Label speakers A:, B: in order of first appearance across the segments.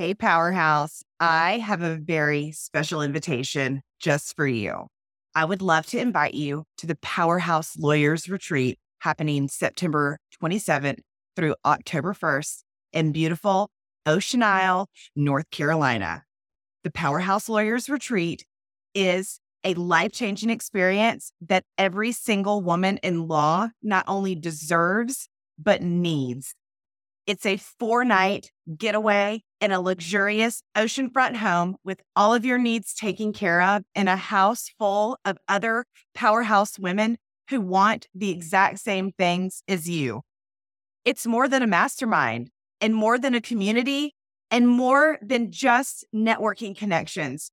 A: Hey, Powerhouse, mm-hmm. I have a very special invitation just for you. I would love to invite you to the Powerhouse Lawyers Retreat happening September 27th through October 1st in beautiful Ocean Isle, North Carolina. The Powerhouse Lawyers Retreat is a life changing experience that every single woman in law not only deserves, but needs. It's a four night getaway in a luxurious oceanfront home with all of your needs taken care of in a house full of other powerhouse women who want the exact same things as you. It's more than a mastermind and more than a community and more than just networking connections.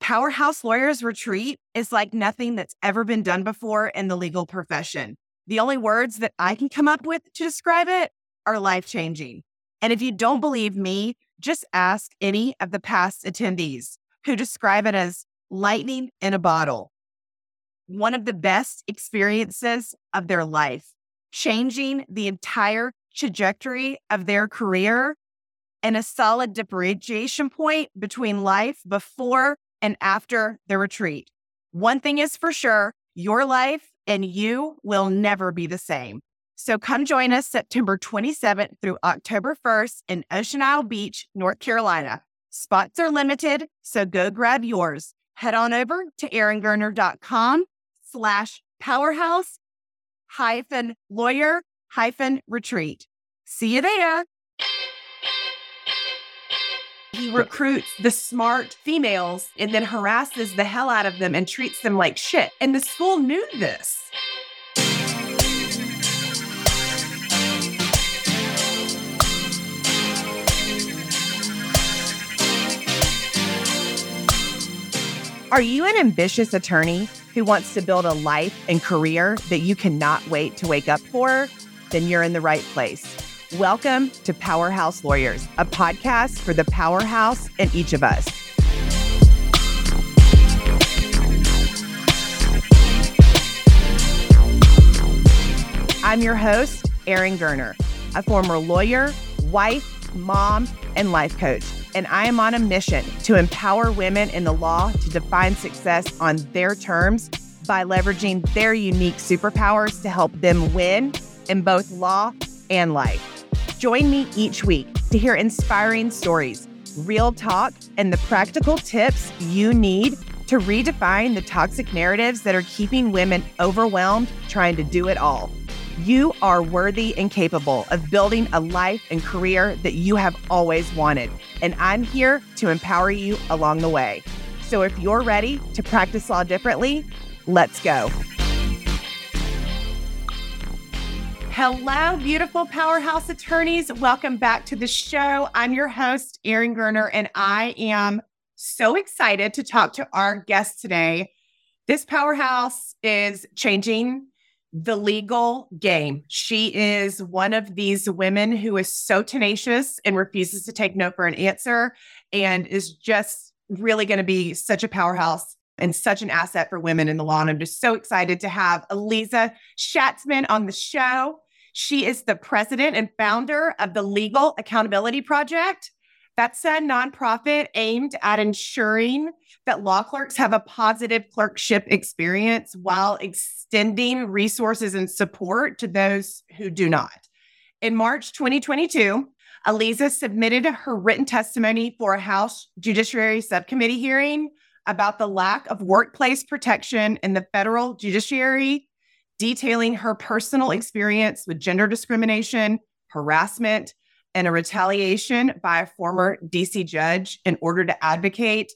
A: Powerhouse Lawyers Retreat is like nothing that's ever been done before in the legal profession. The only words that I can come up with to describe it are life changing. And if you don't believe me, just ask any of the past attendees who describe it as lightning in a bottle. One of the best experiences of their life, changing the entire trajectory of their career and a solid differentiation point between life before and after the retreat. One thing is for sure your life and you will never be the same. So come join us September 27th through October 1st in Ocean Isle Beach, North Carolina. Spots are limited, so go grab yours. Head on over to eringerner.com slash powerhouse hyphen lawyer hyphen retreat. See you there. He recruits the smart females and then harasses the hell out of them and treats them like shit. And the school knew this. Are you an ambitious attorney who wants to build a life and career that you cannot wait to wake up for? Then you're in the right place. Welcome to Powerhouse Lawyers, a podcast for the powerhouse in each of us. I'm your host, Erin Gerner, a former lawyer, wife, mom, and life coach and I am on a mission to empower women in the law to define success on their terms by leveraging their unique superpowers to help them win in both law and life. Join me each week to hear inspiring stories, real talk, and the practical tips you need to redefine the toxic narratives that are keeping women overwhelmed trying to do it all. You are worthy and capable of building a life and career that you have always wanted. And I'm here to empower you along the way. So if you're ready to practice law differently, let's go. Hello, beautiful powerhouse attorneys. Welcome back to the show. I'm your host, Erin Gerner, and I am so excited to talk to our guest today. This powerhouse is changing the legal game. She is one of these women who is so tenacious and refuses to take no for an answer and is just really going to be such a powerhouse and such an asset for women in the law. And I'm just so excited to have Aliza Shatzman on the show. She is the president and founder of the Legal Accountability Project. That's a nonprofit aimed at ensuring that law clerks have a positive clerkship experience while extending resources and support to those who do not. In March 2022, Aliza submitted her written testimony for a House Judiciary Subcommittee hearing about the lack of workplace protection in the federal judiciary, detailing her personal experience with gender discrimination, harassment, and a retaliation by a former DC judge in order to advocate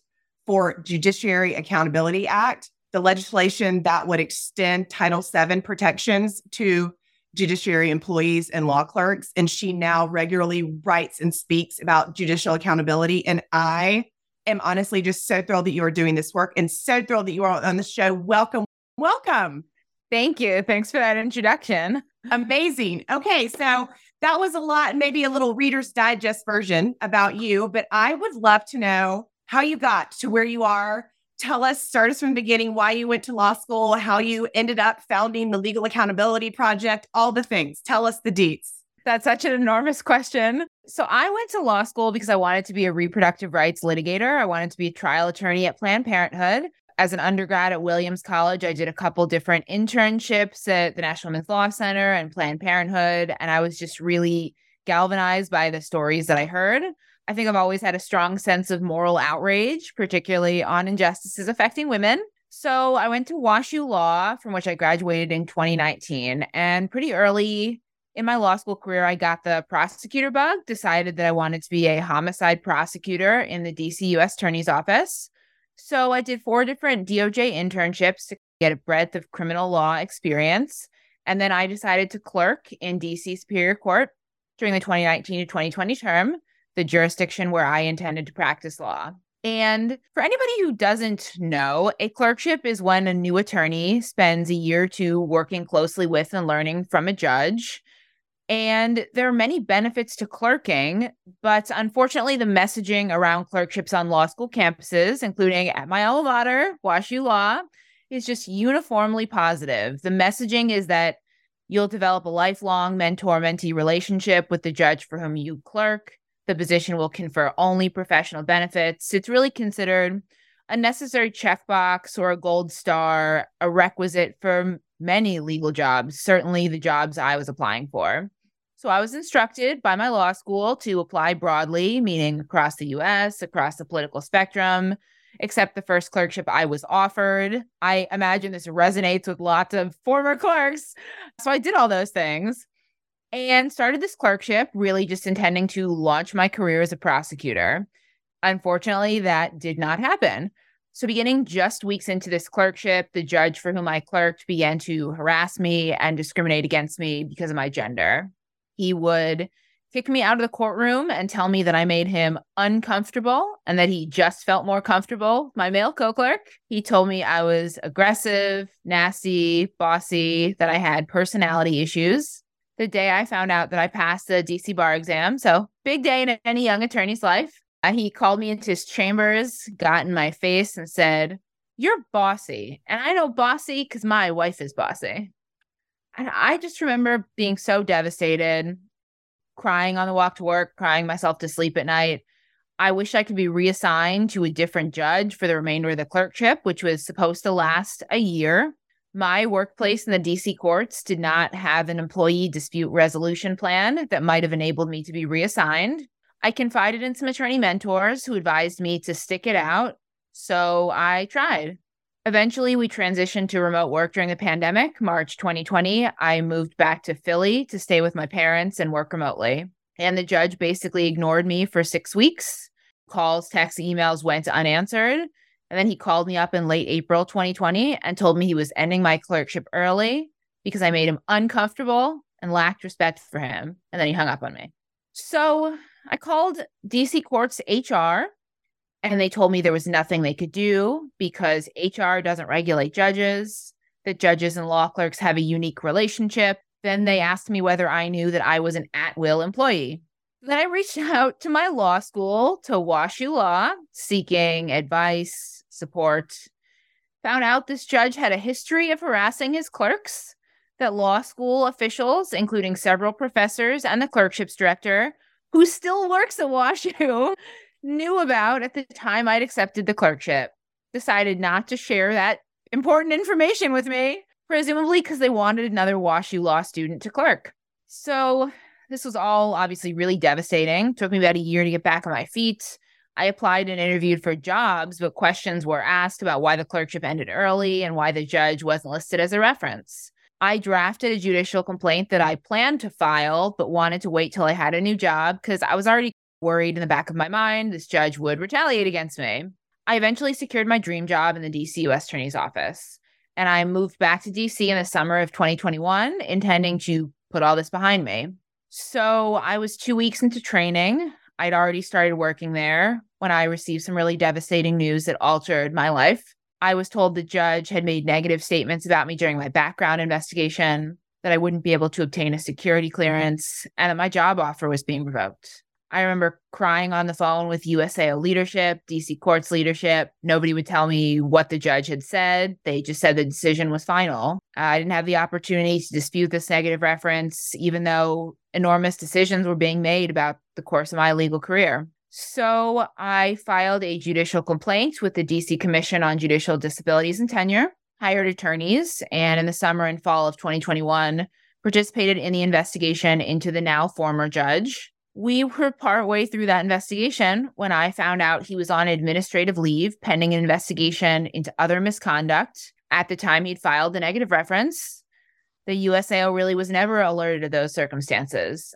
A: for Judiciary Accountability Act, the legislation that would extend Title VII protections to judiciary employees and law clerks. And she now regularly writes and speaks about judicial accountability. And I am honestly just so thrilled that you are doing this work and so thrilled that you are on the show. Welcome. Welcome.
B: Thank you. Thanks for that introduction.
A: Amazing. Okay. So that was a lot, maybe a little Reader's Digest version about you, but I would love to know how you got to where you are. Tell us, start us from the beginning, why you went to law school, how you ended up founding the Legal Accountability Project, all the things. Tell us the deets.
B: That's such an enormous question. So I went to law school because I wanted to be a reproductive rights litigator. I wanted to be a trial attorney at Planned Parenthood. As an undergrad at Williams College, I did a couple different internships at the National Women's Law Center and Planned Parenthood. And I was just really galvanized by the stories that I heard. I think I've always had a strong sense of moral outrage, particularly on injustices affecting women. So I went to WashU Law, from which I graduated in 2019. And pretty early in my law school career, I got the prosecutor bug, decided that I wanted to be a homicide prosecutor in the DC US Attorney's Office. So I did four different DOJ internships to get a breadth of criminal law experience. And then I decided to clerk in DC Superior Court during the 2019 to 2020 term, the jurisdiction where I intended to practice law. And for anybody who doesn't know, a clerkship is when a new attorney spends a year or two working closely with and learning from a judge. And there are many benefits to clerking, but unfortunately, the messaging around clerkships on law school campuses, including at my alma mater, WashU Law, is just uniformly positive. The messaging is that you'll develop a lifelong mentor mentee relationship with the judge for whom you clerk. The position will confer only professional benefits. It's really considered a necessary checkbox or a gold star, a requisite for many legal jobs, certainly the jobs I was applying for. So I was instructed by my law school to apply broadly, meaning across the US, across the political spectrum, except the first clerkship I was offered. I imagine this resonates with lots of former clerks. So I did all those things and started this clerkship really just intending to launch my career as a prosecutor. Unfortunately, that did not happen. So, beginning just weeks into this clerkship, the judge for whom I clerked began to harass me and discriminate against me because of my gender. He would kick me out of the courtroom and tell me that I made him uncomfortable and that he just felt more comfortable, my male co clerk. He told me I was aggressive, nasty, bossy, that I had personality issues the day I found out that I passed the DC bar exam. So, big day in any young attorney's life. Uh, he called me into his chambers, got in my face, and said, You're bossy. And I know bossy because my wife is bossy. And I just remember being so devastated, crying on the walk to work, crying myself to sleep at night. I wish I could be reassigned to a different judge for the remainder of the clerkship, which was supposed to last a year. My workplace in the DC courts did not have an employee dispute resolution plan that might have enabled me to be reassigned. I confided in some attorney mentors who advised me to stick it out. So I tried. Eventually, we transitioned to remote work during the pandemic. March 2020, I moved back to Philly to stay with my parents and work remotely. And the judge basically ignored me for six weeks. Calls, texts, emails went unanswered. And then he called me up in late April 2020 and told me he was ending my clerkship early because I made him uncomfortable and lacked respect for him. And then he hung up on me. So I called DC Courts HR and they told me there was nothing they could do because HR doesn't regulate judges, that judges and law clerks have a unique relationship. Then they asked me whether I knew that I was an at will employee. Then I reached out to my law school, to WashU Law, seeking advice, support. Found out this judge had a history of harassing his clerks, that law school officials, including several professors and the clerkships director, who still works at WashU, knew about at the time I'd accepted the clerkship, decided not to share that important information with me, presumably because they wanted another WashU law student to clerk. So this was all obviously really devastating. Took me about a year to get back on my feet. I applied and interviewed for jobs, but questions were asked about why the clerkship ended early and why the judge wasn't listed as a reference. I drafted a judicial complaint that I planned to file, but wanted to wait till I had a new job because I was already worried in the back of my mind this judge would retaliate against me. I eventually secured my dream job in the DC U.S. Attorney's Office, and I moved back to DC in the summer of 2021, intending to put all this behind me. So I was two weeks into training. I'd already started working there when I received some really devastating news that altered my life. I was told the judge had made negative statements about me during my background investigation, that I wouldn't be able to obtain a security clearance, and that my job offer was being revoked. I remember crying on the phone with USAO leadership, DC courts leadership. Nobody would tell me what the judge had said. They just said the decision was final. I didn't have the opportunity to dispute this negative reference, even though enormous decisions were being made about the course of my legal career. So I filed a judicial complaint with the DC Commission on Judicial Disabilities and Tenure, hired attorneys, and in the summer and fall of 2021, participated in the investigation into the now former judge we were partway through that investigation when I found out he was on administrative leave pending an investigation into other misconduct. At the time, he'd filed the negative reference. The USAO really was never alerted to those circumstances.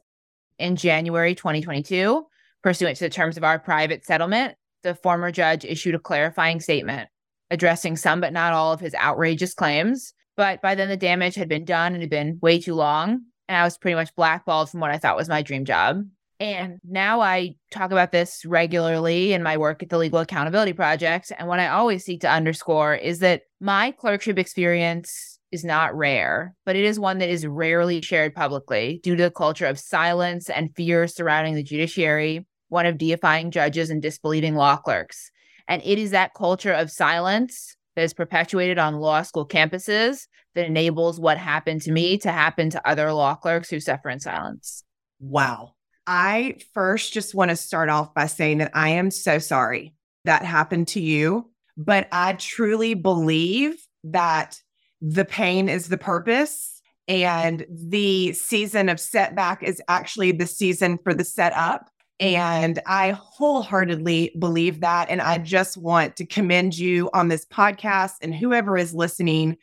B: In January 2022, pursuant to the terms of our private settlement, the former judge issued a clarifying statement addressing some but not all of his outrageous claims. But by then, the damage had been done and had been way too long. And I was pretty much blackballed from what I thought was my dream job. And now I talk about this regularly in my work at the Legal Accountability Project. And what I always seek to underscore is that my clerkship experience is not rare, but it is one that is rarely shared publicly due to the culture of silence and fear surrounding the judiciary, one of deifying judges and disbelieving law clerks. And it is that culture of silence that is perpetuated on law school campuses that enables what happened to me to happen to other law clerks who suffer in silence.
A: Wow. I first just want to start off by saying that I am so sorry that happened to you, but I truly believe that the pain is the purpose and the season of setback is actually the season for the setup. And I wholeheartedly believe that. And I just want to commend you on this podcast and whoever is listening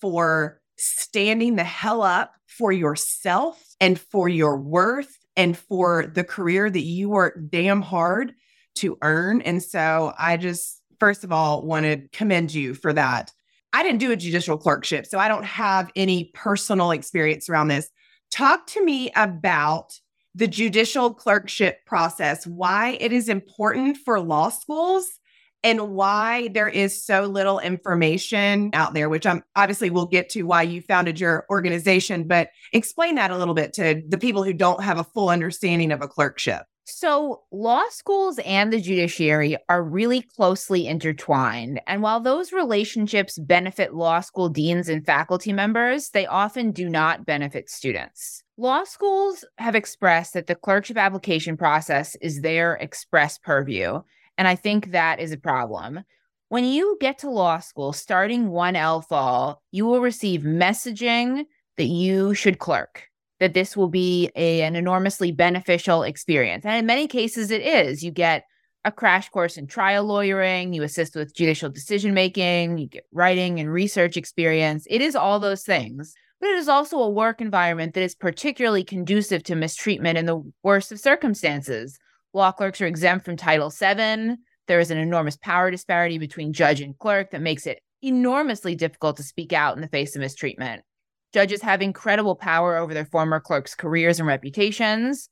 A: for standing the hell up for yourself and for your worth and for the career that you work damn hard to earn. And so I just, first of all, want to commend you for that. I didn't do a judicial clerkship, so I don't have any personal experience around this. Talk to me about the judicial clerkship process, why it is important for law schools and why there is so little information out there, which I'm obviously we'll get to why you founded your organization, but explain that a little bit to the people who don't have a full understanding of a clerkship.
B: So, law schools and the judiciary are really closely intertwined. And while those relationships benefit law school deans and faculty members, they often do not benefit students. Law schools have expressed that the clerkship application process is their express purview. And I think that is a problem. When you get to law school starting 1L fall, you will receive messaging that you should clerk, that this will be a, an enormously beneficial experience. And in many cases, it is. You get a crash course in trial lawyering, you assist with judicial decision making, you get writing and research experience. It is all those things. But it is also a work environment that is particularly conducive to mistreatment in the worst of circumstances. Law clerks are exempt from Title VII. There is an enormous power disparity between judge and clerk that makes it enormously difficult to speak out in the face of mistreatment. Judges have incredible power over their former clerks' careers and reputations.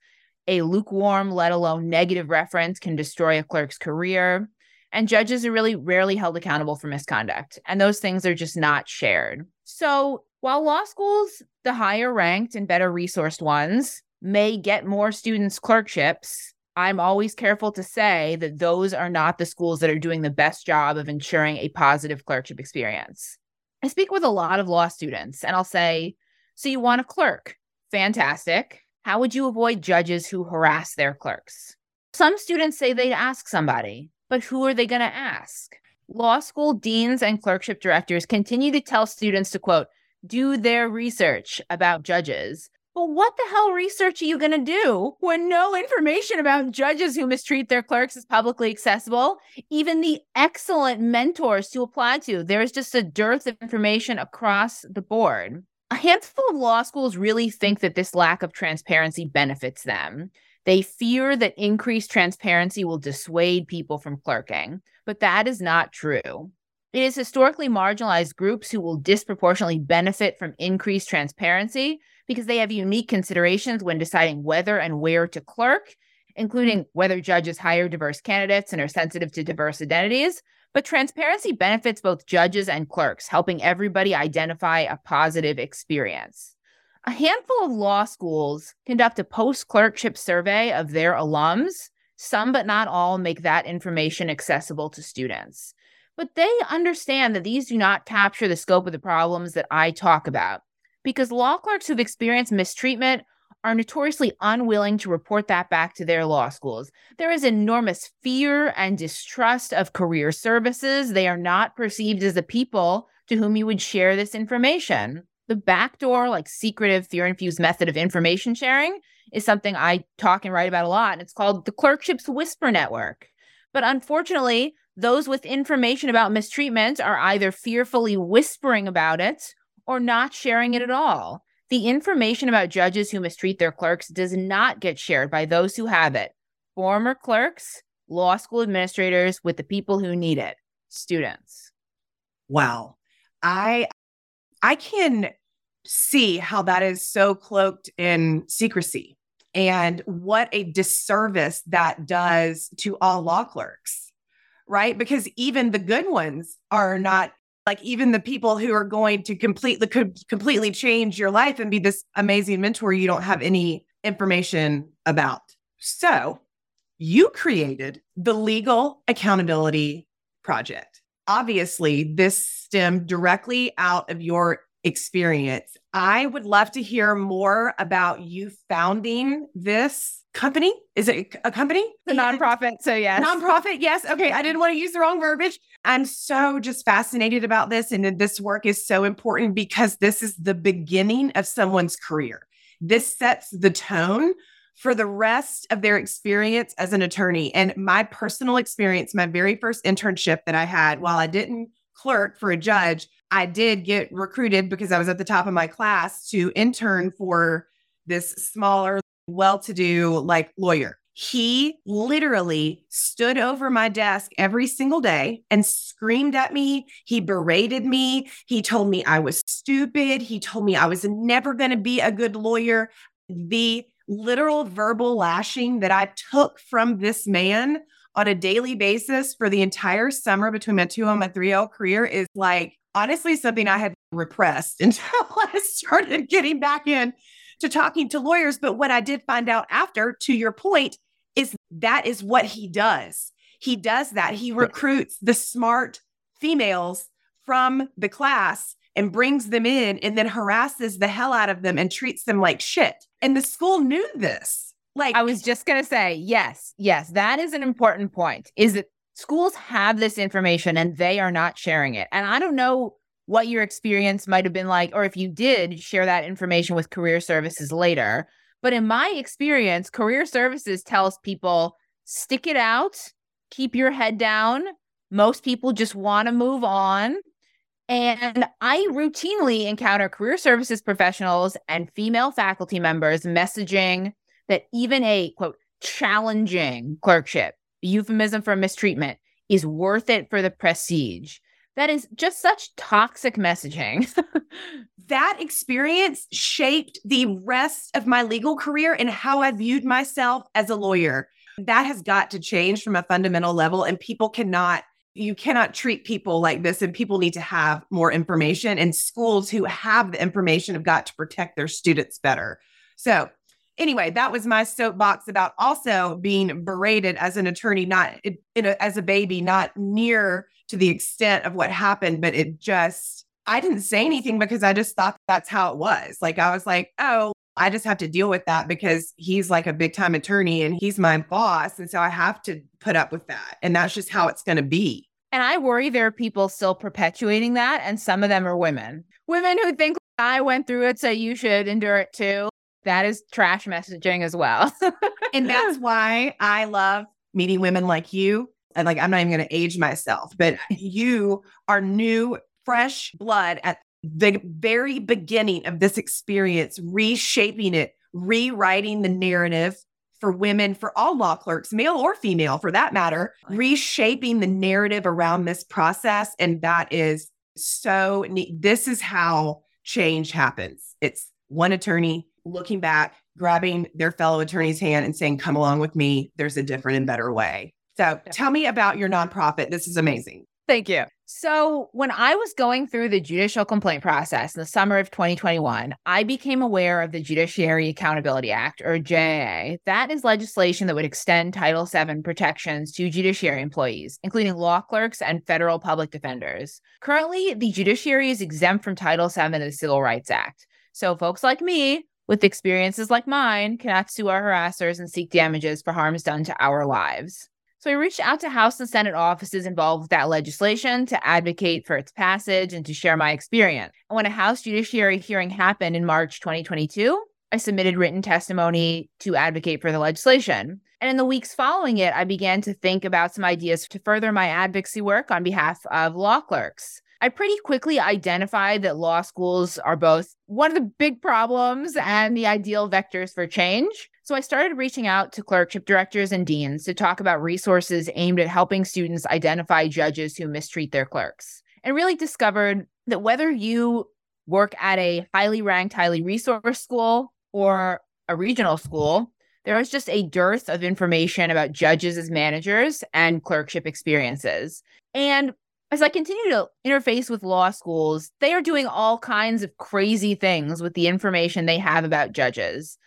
B: A lukewarm, let alone negative reference can destroy a clerk's career. And judges are really rarely held accountable for misconduct. And those things are just not shared. So while law schools, the higher ranked and better resourced ones, may get more students clerkships, I'm always careful to say that those are not the schools that are doing the best job of ensuring a positive clerkship experience. I speak with a lot of law students and I'll say, So you want a clerk? Fantastic. How would you avoid judges who harass their clerks? Some students say they'd ask somebody, but who are they going to ask? Law school deans and clerkship directors continue to tell students to quote, do their research about judges but what the hell research are you going to do when no information about judges who mistreat their clerks is publicly accessible? Even the excellent mentors to apply to, there is just a dearth of information across the board. A handful of law schools really think that this lack of transparency benefits them. They fear that increased transparency will dissuade people from clerking, but that is not true. It is historically marginalized groups who will disproportionately benefit from increased transparency because they have unique considerations when deciding whether and where to clerk, including whether judges hire diverse candidates and are sensitive to diverse identities. But transparency benefits both judges and clerks, helping everybody identify a positive experience. A handful of law schools conduct a post clerkship survey of their alums. Some, but not all, make that information accessible to students. But they understand that these do not capture the scope of the problems that I talk about because law clerks who've experienced mistreatment are notoriously unwilling to report that back to their law schools. There is enormous fear and distrust of career services. They are not perceived as the people to whom you would share this information. The backdoor, like secretive, fear infused method of information sharing is something I talk and write about a lot. And it's called the Clerkships Whisper Network. But unfortunately, those with information about mistreatment are either fearfully whispering about it or not sharing it at all. The information about judges who mistreat their clerks does not get shared by those who have it former clerks, law school administrators, with the people who need it students.
A: Wow. I I can see how that is so cloaked in secrecy and what a disservice that does to all law clerks, right? Because even the good ones are not like even the people who are going to completely could completely change your life and be this amazing mentor you don't have any information about. So, you created the Legal Accountability Project. Obviously, this stemmed directly out of your experience. I would love to hear more about you founding this company. Is it a company?
B: The nonprofit. So, yes.
A: Nonprofit. Yes. Okay. I didn't want to use the wrong verbiage. I'm so just fascinated about this. And this work is so important because this is the beginning of someone's career. This sets the tone for the rest of their experience as an attorney. And my personal experience, my very first internship that I had, while I didn't clerk for a judge, I did get recruited because I was at the top of my class to intern for this smaller, well to do like lawyer. He literally stood over my desk every single day and screamed at me. He berated me. He told me I was stupid. He told me I was never going to be a good lawyer. The literal verbal lashing that I took from this man on a daily basis for the entire summer between my 2 and my 3L career is like honestly something I had repressed until I started getting back in to talking to lawyers. But what I did find out after, to your point, is that is what he does. He does that. He recruits the smart females from the class and brings them in and then harasses the hell out of them and treats them like shit. And the school knew this. Like
B: I was just going to say, yes, yes, that is an important point. Is that schools have this information and they are not sharing it. And I don't know what your experience might have been like or if you did share that information with career services later. But in my experience, career services tells people stick it out, keep your head down. Most people just want to move on and I routinely encounter career services professionals and female faculty members messaging that even a quote challenging clerkship, euphemism for mistreatment, is worth it for the prestige. That is just such toxic messaging.
A: that experience shaped the rest of my legal career and how I viewed myself as a lawyer. That has got to change from a fundamental level, and people cannot you cannot treat people like this and people need to have more information and schools who have the information have got to protect their students better so anyway that was my soapbox about also being berated as an attorney not in a, as a baby not near to the extent of what happened but it just i didn't say anything because i just thought that's how it was like i was like oh I just have to deal with that because he's like a big time attorney and he's my boss. And so I have to put up with that. And that's just how it's going to be.
B: And I worry there are people still perpetuating that. And some of them are women. Women who think I went through it, so you should endure it too. That is trash messaging as well.
A: and that's why I love meeting women like you. And like, I'm not even going to age myself, but you are new, fresh blood at the very beginning of this experience, reshaping it, rewriting the narrative for women, for all law clerks, male or female for that matter, reshaping the narrative around this process. And that is so neat. This is how change happens. It's one attorney looking back, grabbing their fellow attorney's hand and saying, Come along with me. There's a different and better way. So tell me about your nonprofit. This is amazing.
B: Thank you. So, when I was going through the judicial complaint process in the summer of 2021, I became aware of the Judiciary Accountability Act, or JAA. That is legislation that would extend Title VII protections to judiciary employees, including law clerks and federal public defenders. Currently, the judiciary is exempt from Title VII of the Civil Rights Act. So, folks like me with experiences like mine cannot sue our harassers and seek damages for harms done to our lives. So I reached out to House and Senate offices involved with that legislation to advocate for its passage and to share my experience. And when a House Judiciary hearing happened in March 2022, I submitted written testimony to advocate for the legislation. And in the weeks following it, I began to think about some ideas to further my advocacy work on behalf of law clerks. I pretty quickly identified that law schools are both one of the big problems and the ideal vectors for change. So I started reaching out to clerkship directors and deans to talk about resources aimed at helping students identify judges who mistreat their clerks and really discovered that whether you work at a highly ranked, highly resourced school or a regional school, there is just a dearth of information about judges as managers and clerkship experiences. And as I continue to interface with law schools, they are doing all kinds of crazy things with the information they have about judges.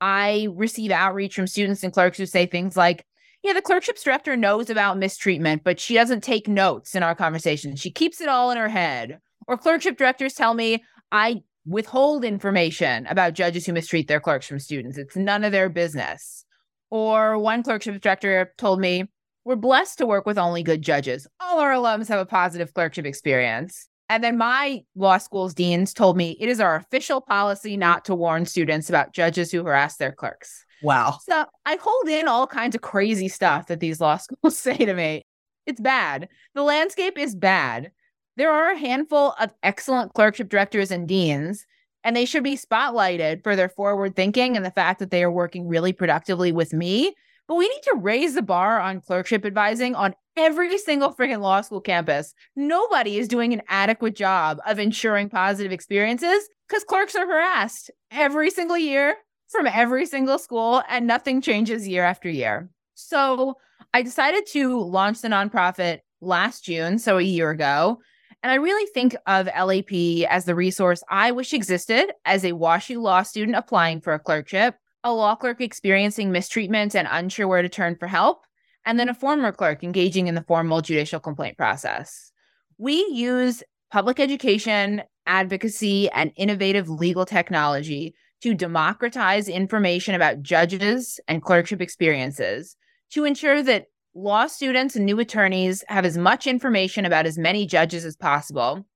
B: I receive outreach from students and clerks who say things like, yeah, the clerkships director knows about mistreatment, but she doesn't take notes in our conversation. She keeps it all in her head. Or clerkship directors tell me, I withhold information about judges who mistreat their clerks from students. It's none of their business. Or one clerkship director told me, we're blessed to work with only good judges. All our alums have a positive clerkship experience. And then my law school's deans told me it is our official policy not to warn students about judges who harass their clerks.
A: Wow.
B: So I hold in all kinds of crazy stuff that these law schools say to me. It's bad. The landscape is bad. There are a handful of excellent clerkship directors and deans, and they should be spotlighted for their forward thinking and the fact that they are working really productively with me. But we need to raise the bar on clerkship advising on every single freaking law school campus. Nobody is doing an adequate job of ensuring positive experiences because clerks are harassed every single year from every single school and nothing changes year after year. So I decided to launch the nonprofit last June, so a year ago. And I really think of LAP as the resource I wish existed as a WashU law student applying for a clerkship, a law clerk experiencing mistreatment and unsure where to turn for help, and then a former clerk engaging in the formal judicial complaint process. We use public education, advocacy, and innovative legal technology to democratize information about judges and clerkship experiences to ensure that law students and new attorneys have as much information about as many judges as possible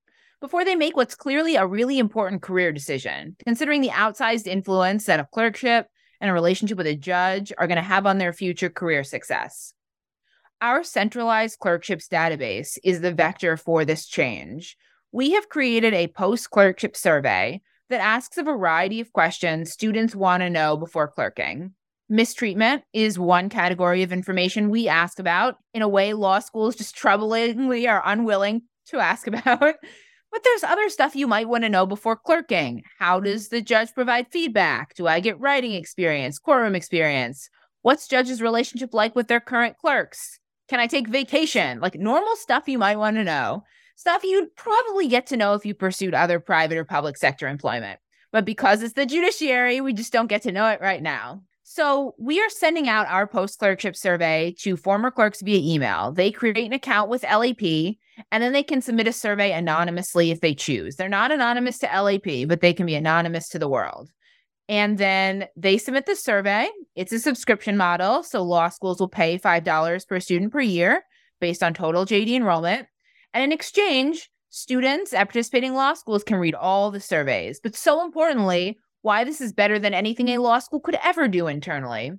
B: before they make what's clearly a really important career decision, considering the outsized influence that a clerkship and a relationship with a judge are going to have on their future career success. Our centralized clerkships database is the vector for this change. We have created a post clerkship survey that asks a variety of questions students want to know before clerking. Mistreatment is one category of information we ask about in a way law schools just troublingly are unwilling to ask about. But there's other stuff you might want to know before clerking. How hmm. does the judge provide feedback? Do I get writing experience, courtroom experience? What's judges' relationship like with their current clerks? Can I take vacation? Like normal stuff you might want to know. Stuff you'd probably get to know if you pursued other private or public sector employment. But because it's the judiciary, we just don't get to know it right now. So, we are sending out our post clerkship survey to former clerks via email. They create an account with LAP and then they can submit a survey anonymously if they choose. They're not anonymous to LAP, but they can be anonymous to the world. And then they submit the survey. It's a subscription model. So law schools will pay $5 per student per year based on total JD enrollment. And in exchange, students at participating law schools can read all the surveys. But so importantly, why this is better than anything a mm-hmm. law school could ever do internally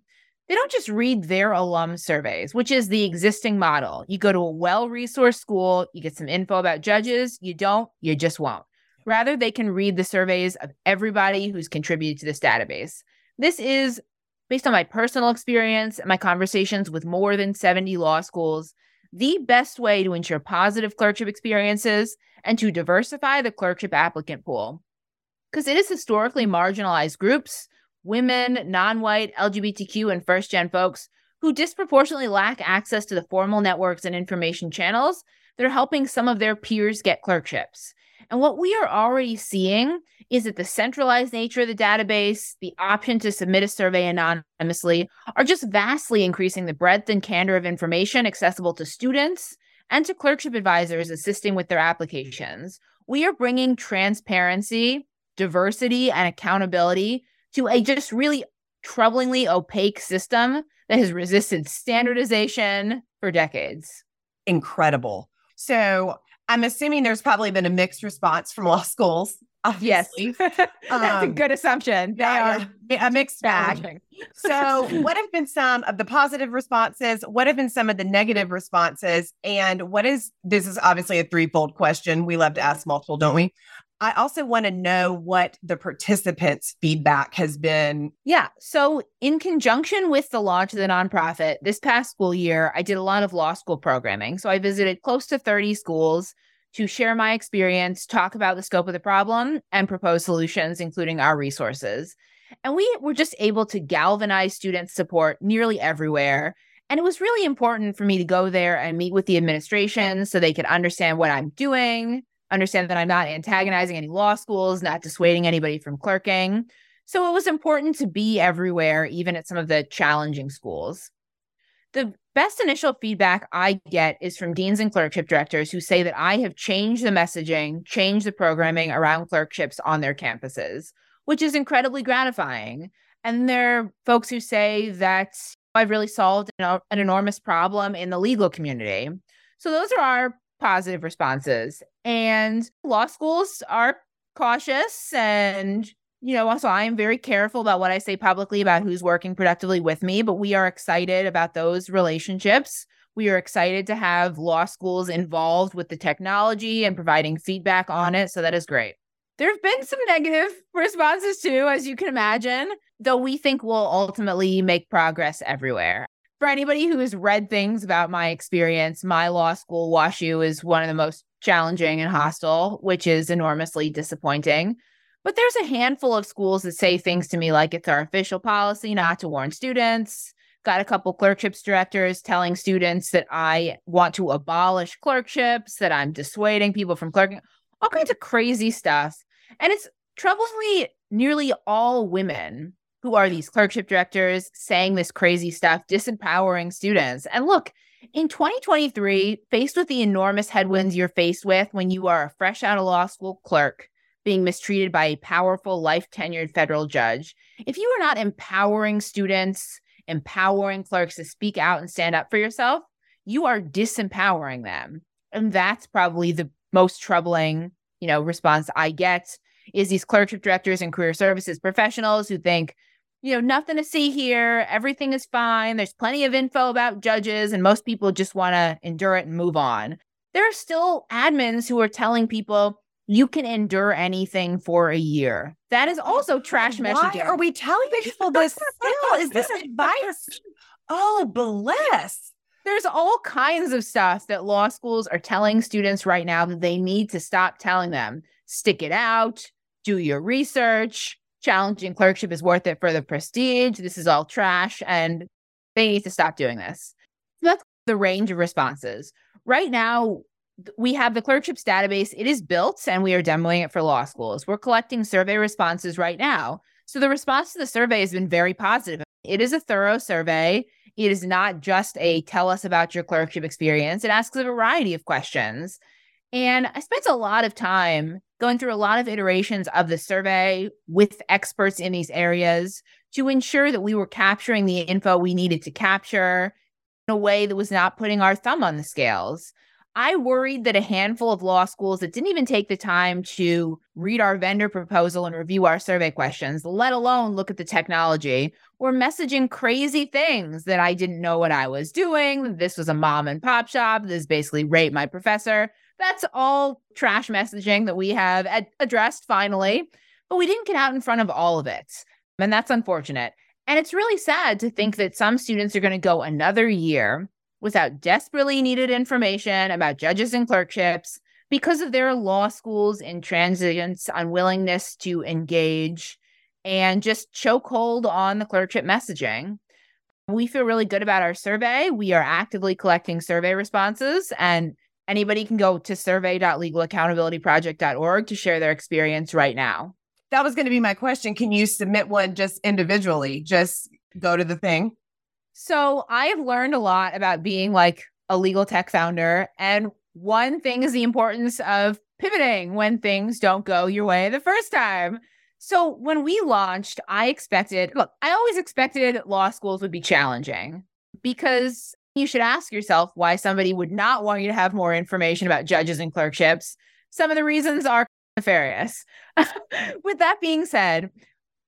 B: they don't just read their alum surveys, which is the existing model. You go to a well resourced school, you get some info about judges. You don't, you just won't. Rather, they can read the surveys of everybody who's contributed to this database. This is based on my personal experience and my conversations with more than 70 law schools, the best way to ensure positive clerkship experiences and to diversify the clerkship applicant pool. Because it is historically marginalized groups women, non white, LGBTQ, and first gen folks who disproportionately lack access to the formal networks and information channels they're helping some of their peers get clerkships. And what we are already seeing is that the centralized nature of the database, the option to submit a survey anonymously, are just vastly increasing the breadth and candor of information accessible to students and to clerkship advisors assisting with their applications. We are bringing transparency, diversity, and accountability to a just really troublingly opaque system that has resisted standardization for decades.
A: Incredible. So I'm assuming there's probably been a mixed response from law schools.
B: Obviously. Yes. That's um, a good assumption.
A: They are a mixed bag. so, what have been some of the positive responses? What have been some of the negative responses? And what is this is obviously a threefold question. We love to ask multiple, don't we? I also want to know what the participants' feedback has been.
B: Yeah. So, in conjunction with the launch of the nonprofit this past school year, I did a lot of law school programming. So, I visited close to 30 schools to share my experience, talk about the scope of the problem, and propose solutions, including our resources. And we were just able to galvanize student support nearly everywhere. And it was really important for me to go there and meet with the administration so they could understand what I'm doing, understand that I'm not antagonizing any law schools, not dissuading anybody from clerking. So it was important to be everywhere, even at some of the challenging schools. The best initial feedback I get is from deans and clerkship directors who say that I have changed the messaging, changed the programming around clerkships on their campuses, which is incredibly gratifying. And there are folks who say that I've really solved an, an enormous problem in the legal community. So those are our positive responses. And law schools are cautious and you know, also I am very careful about what I say publicly about who's working productively with me, but we are excited about those relationships. We are excited to have law schools involved with the technology and providing feedback on it. So that is great. There have been some negative responses too, as you can imagine, though we think we'll ultimately make progress everywhere for anybody who has read things about my experience, my law school, WashU, is one of the most challenging and hostile, which is enormously disappointing. But there's a handful of schools that say things to me like it's our official policy not to warn students. Got a couple clerkships directors telling students that I want to abolish clerkships, that I'm dissuading people from clerking, all kinds of crazy stuff. And it's troublingly nearly all women who are these clerkship directors saying this crazy stuff, disempowering students. And look, in 2023, faced with the enormous headwinds you're faced with when you are a fresh out of law school clerk being mistreated by a powerful, life tenured federal judge, if you are not empowering students, empowering clerks to speak out and stand up for yourself, you are disempowering them. And that's probably the most troubling, you know, response I get is these clerkship directors and career services professionals who think you know, nothing to see here. Everything is fine. There's plenty of info about judges, and most people just want to endure it and move on. There are still admins who are telling people you can endure anything for a year. That is also trash messaging.
A: Why are we telling people this still? Is this advice? Oh, bless.
B: There's all kinds of stuff that law schools are telling students right now that they need to stop telling them. Stick it out, do your research, challenging clerkship is worth it for the prestige. This is all trash and they need to stop doing this. So that's the range of responses. Right now, we have the clerkships database. It is built and we are demoing it for law schools. We're collecting survey responses right now. So the response to the survey has been very positive. It is a thorough survey. It is not just a tell us about your clerkship experience. It asks a variety of questions. And I spent a lot of time going through a lot of iterations of the survey with experts in these areas to ensure that we were capturing the info we needed to capture in a way that was not putting our thumb on the scales. I worried that a handful of law schools that didn't even take the time to read our vendor proposal and review our survey questions, let alone look at the technology, were messaging crazy things that I didn't know what I was doing. This was a mom and pop shop. This basically rate my professor. That's all trash messaging that we have ad- addressed finally, but we didn't get out in front of all of it. And that's unfortunate. And it's really sad to think that some students are going to go another year without desperately needed information about judges and clerkships because of their law school's intransigence, unwillingness to engage, and just chokehold on the clerkship messaging. We feel really good about our survey. We are actively collecting survey responses and Anybody can go to survey.legalaccountabilityproject.org to share their experience right now.
A: That was going to be my question. Can you submit one just individually? Just go to the thing?
B: So I have learned a lot about being like a legal tech founder. And one thing is the importance of pivoting when things don't go your way the first time. So when we launched, I expected, look, I always expected law schools would be challenging because you should ask yourself why somebody would not want you to have more information about judges and clerkships. Some of the reasons are nefarious. With that being said,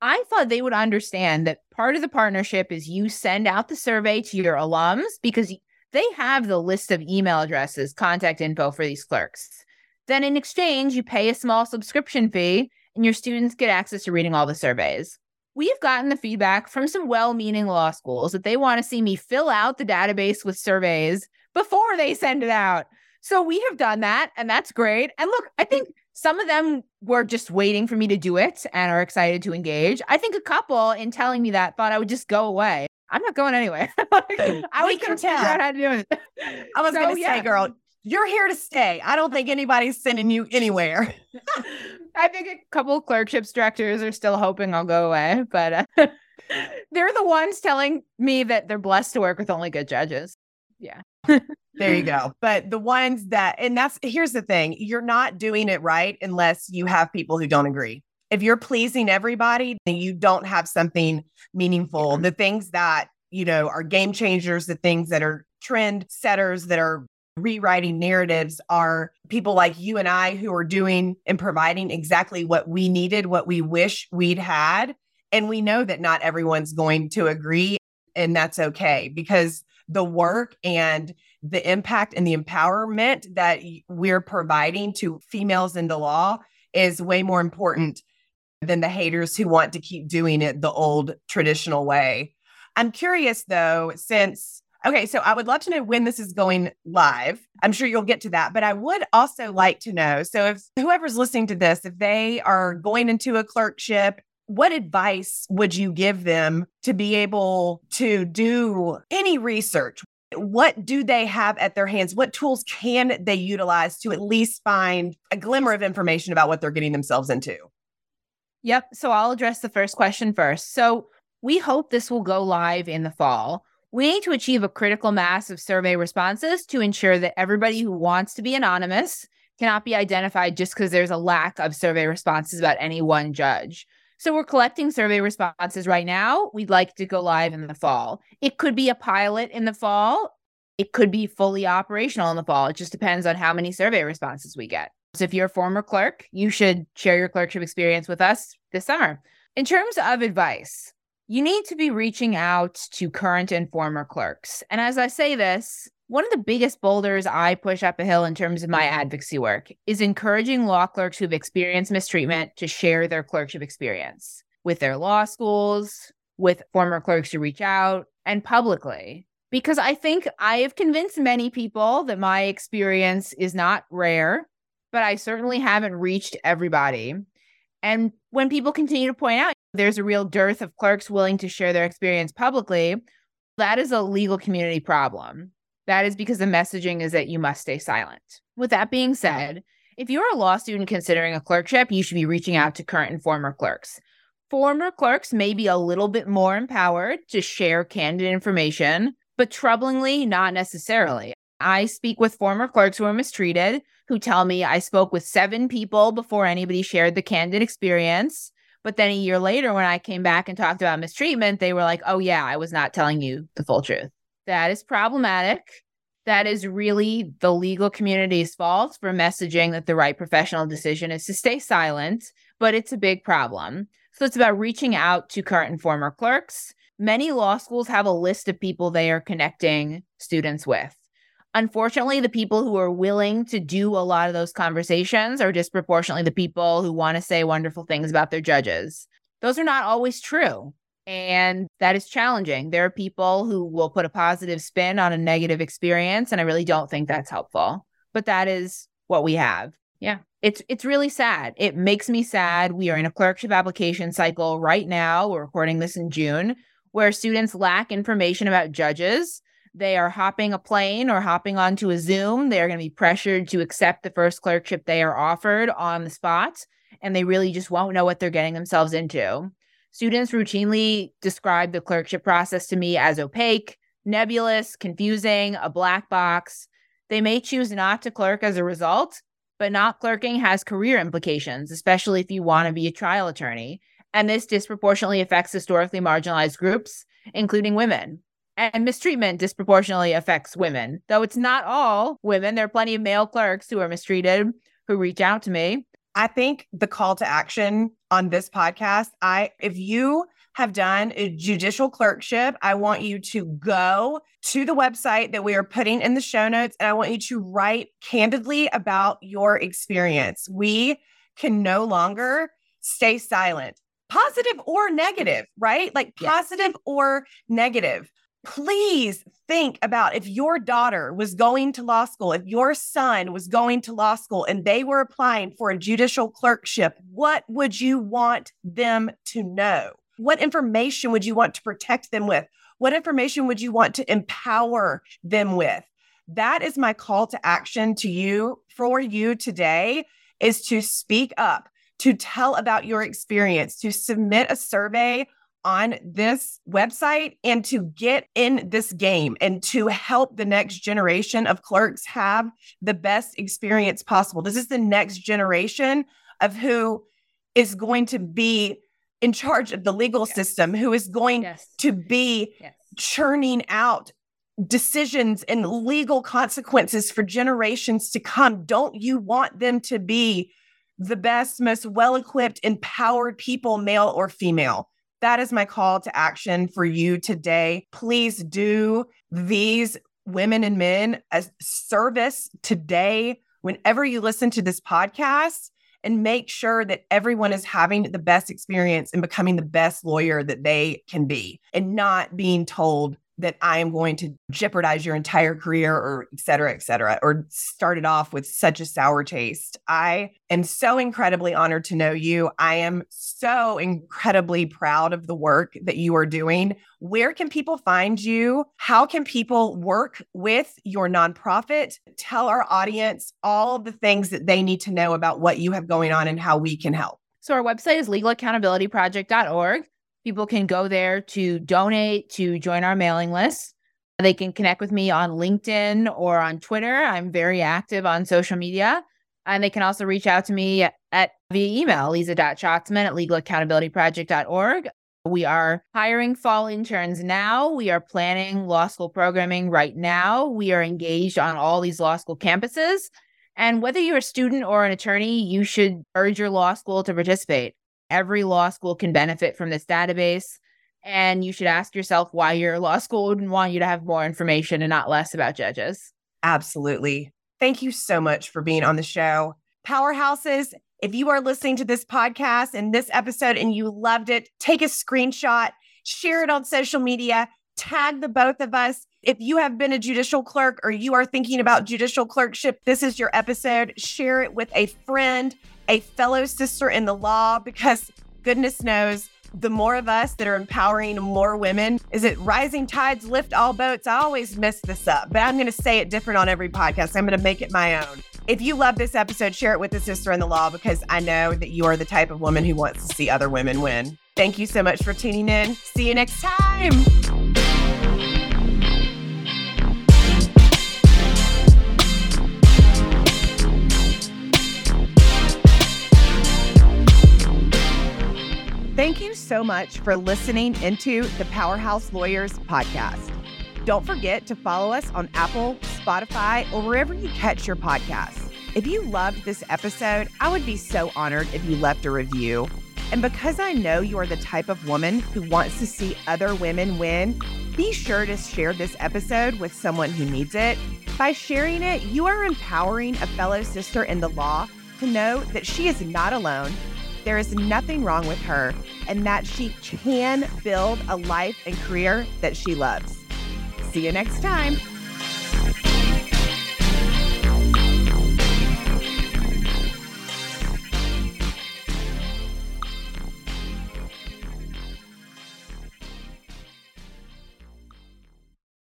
B: I thought they would understand that part of the partnership is you send out the survey to your alums because they have the list of email addresses, contact info for these clerks. Then in exchange, you pay a small subscription fee and your students get access to reading all the surveys. We've gotten the feedback from some well meaning law schools that they want to see me fill out the database with surveys before they send it out. So we have done that, and that's great. And look, I think some of them were just waiting for me to do it and are excited to engage. I think a couple, in telling me that, thought I would just go away. I'm not going anywhere. I
A: was going to figure out how to do it. I was so, going to yeah. say, girl, you're here to stay. I don't think anybody's sending you anywhere.
B: I think a couple of clerkships directors are still hoping I'll go away, but uh, they're the ones telling me that they're blessed to work with only good judges. Yeah.
A: there you go. But the ones that, and that's here's the thing you're not doing it right unless you have people who don't agree. If you're pleasing everybody, then you don't have something meaningful. The things that, you know, are game changers, the things that are trend setters that are rewriting narratives are people like you and I who are doing and providing exactly what we needed, what we wish we'd had. And we know that not everyone's going to agree, and that's okay because the work and the impact and the empowerment that we're providing to females in the law is way more important than the haters who want to keep doing it the old traditional way. I'm curious though, since Okay, so I would love to know when this is going live. I'm sure you'll get to that, but I would also like to know. So, if whoever's listening to this, if they are going into a clerkship, what advice would you give them to be able to do any research? What do they have at their hands? What tools can they utilize to at least find a glimmer of information about what they're getting themselves into?
B: Yep. So, I'll address the first question first. So, we hope this will go live in the fall. We need to achieve a critical mass of survey responses to ensure that everybody who wants to be anonymous cannot be identified just because there's a lack of survey responses about any one judge. So we're collecting survey responses right now. We'd like to go live in the fall. It could be a pilot in the fall. It could be fully operational in the fall. It just depends on how many survey responses we get. So if you're a former clerk, you should share your clerkship experience with us this summer. In terms of advice, you need to be reaching out to current and former clerks. And as I say this, one of the biggest boulders I push up a hill in terms of my advocacy work is encouraging law clerks who've experienced mistreatment to share their clerkship experience with their law schools, with former clerks to reach out, and publicly. Because I think I have convinced many people that my experience is not rare, but I certainly haven't reached everybody. And when people continue to point out there's a real dearth of clerks willing to share their experience publicly, that is a legal community problem. That is because the messaging is that you must stay silent. With that being said, if you're a law student considering a clerkship, you should be reaching out to current and former clerks. Former clerks may be a little bit more empowered to share candid information, but troublingly, not necessarily. I speak with former clerks who are mistreated who tell me I spoke with seven people before anybody shared the candid experience. But then a year later, when I came back and talked about mistreatment, they were like, oh, yeah, I was not telling you the full truth. That is problematic. That is really the legal community's fault for messaging that the right professional decision is to stay silent, but it's a big problem. So it's about reaching out to current and former clerks. Many law schools have a list of people they are connecting students with. Unfortunately, the people who are willing to do a lot of those conversations are disproportionately the people who want to say wonderful things about their judges. Those are not always true. And that is challenging. There are people who will put a positive spin on a negative experience. And I really don't think that's helpful. But that is what we have. Yeah. It's it's really sad. It makes me sad. We are in a clerkship application cycle right now. We're recording this in June, where students lack information about judges they are hopping a plane or hopping onto a Zoom. They are going to be pressured to accept the first clerkship they are offered on the spot, and they really just won't know what they're getting themselves into. Students routinely describe the clerkship process to me as opaque, nebulous, confusing, a black box. They may choose not to clerk as a result, but not clerking has career implications, especially if you want to be a trial attorney. And this disproportionately affects historically marginalized groups, including women. And mistreatment disproportionately affects women, though it's not all women. There are plenty of male clerks who are mistreated who reach out to me.
A: I think the call to action on this podcast, I if you have done a judicial clerkship, I want you to go to the website that we are putting in the show notes and I want you to write candidly about your experience. We can no longer stay silent, positive or negative, right? Like yes. positive or negative please think about if your daughter was going to law school, if your son was going to law school and they were applying for a judicial clerkship, what would you want them to know? What information would you want to protect them with? What information would you want to empower them with? That is my call to action to you for you today is to speak up, to tell about your experience, to submit a survey on this website and to get in this game and to help the next generation of clerks have the best experience possible. This is the next generation of who is going to be in charge of the legal yes. system, who is going yes. to be yes. churning out decisions and legal consequences for generations to come. Don't you want them to be the best, most well equipped, empowered people, male or female? That is my call to action for you today. Please do these women and men as service today whenever you listen to this podcast and make sure that everyone is having the best experience and becoming the best lawyer that they can be and not being told that I am going to jeopardize your entire career or et cetera, et cetera, or started off with such a sour taste. I am so incredibly honored to know you. I am so incredibly proud of the work that you are doing. Where can people find you? How can people work with your nonprofit? Tell our audience all of the things that they need to know about what you have going on and how we can help.
B: So, our website is legalaccountabilityproject.org. People can go there to donate, to join our mailing list. They can connect with me on LinkedIn or on Twitter. I'm very active on social media. And they can also reach out to me at, at via email, aliza.shatzman at legalaccountabilityproject.org. We are hiring fall interns now. We are planning law school programming right now. We are engaged on all these law school campuses. And whether you're a student or an attorney, you should urge your law school to participate. Every law school can benefit from this database. And you should ask yourself why your law school wouldn't want you to have more information and not less about judges.
A: Absolutely. Thank you so much for being on the show. Powerhouses, if you are listening to this podcast and this episode and you loved it, take a screenshot, share it on social media, tag the both of us. If you have been a judicial clerk or you are thinking about judicial clerkship, this is your episode. Share it with a friend a fellow sister in the law because goodness knows the more of us that are empowering more women is it rising tides lift all boats? I always mess this up but i'm going to say it different on every podcast. I'm going to make it my own. If you love this episode share it with a sister in the law because i know that you are the type of woman who wants to see other women win. Thank you so much for tuning in. See you next time Thank you so much for listening into the Powerhouse Lawyers podcast. Don't forget to follow us on Apple, Spotify, or wherever you catch your podcasts. If you loved this episode, I would be so honored if you left a review. And because I know you are the type of woman who wants to see other women win, be sure to share this episode with someone who needs it. By sharing it, you are empowering a fellow sister in the law to know that she is not alone there is nothing wrong with her and that she can build a life and career that she loves. See you next time.